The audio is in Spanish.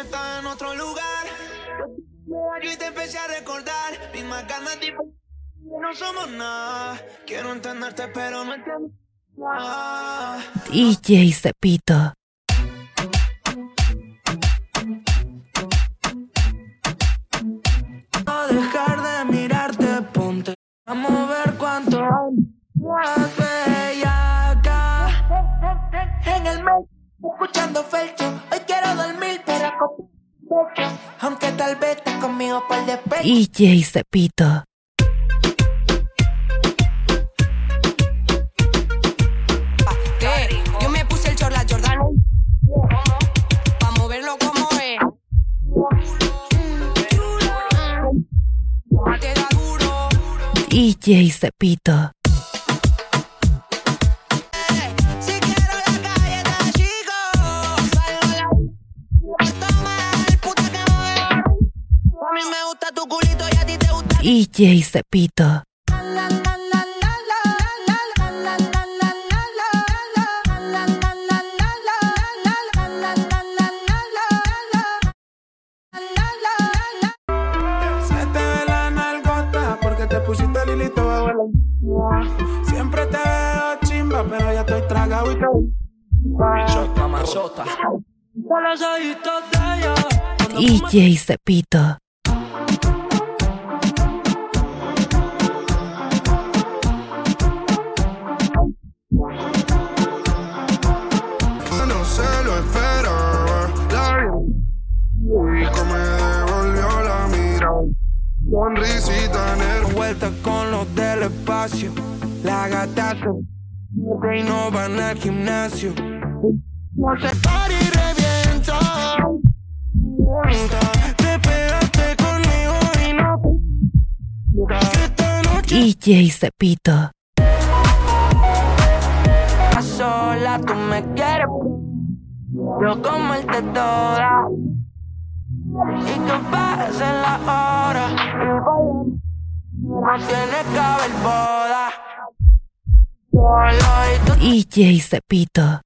estaba en otro lugar. Y te empecé a recordar. Misma ganas de. No somos nada. Quiero entenderte, pero no entiendo. nada. DJ Cepito. Aunque tal vez estés conmigo por despecho. DJ Cepito. ¿Qué? Yo me puse el chorla Jordan Pa' moverlo como es. Te da duro. DJ Cepito. Bajo el Siempre te veo chimba, pero ya estoy tragado y de ella. DJ Cepito. Lo esperaba. La rico me devolvió la mirada. Sonrisita nerviosa. Vuelta con los del espacio. La gata se y no van al gimnasio. No se y revienta. Te pegaste conmigo y no. Esta noche DJ Cepito. a sola tú me quieres. Yo comerte toda. Y que la hora. Tiene que y DJ Cepito.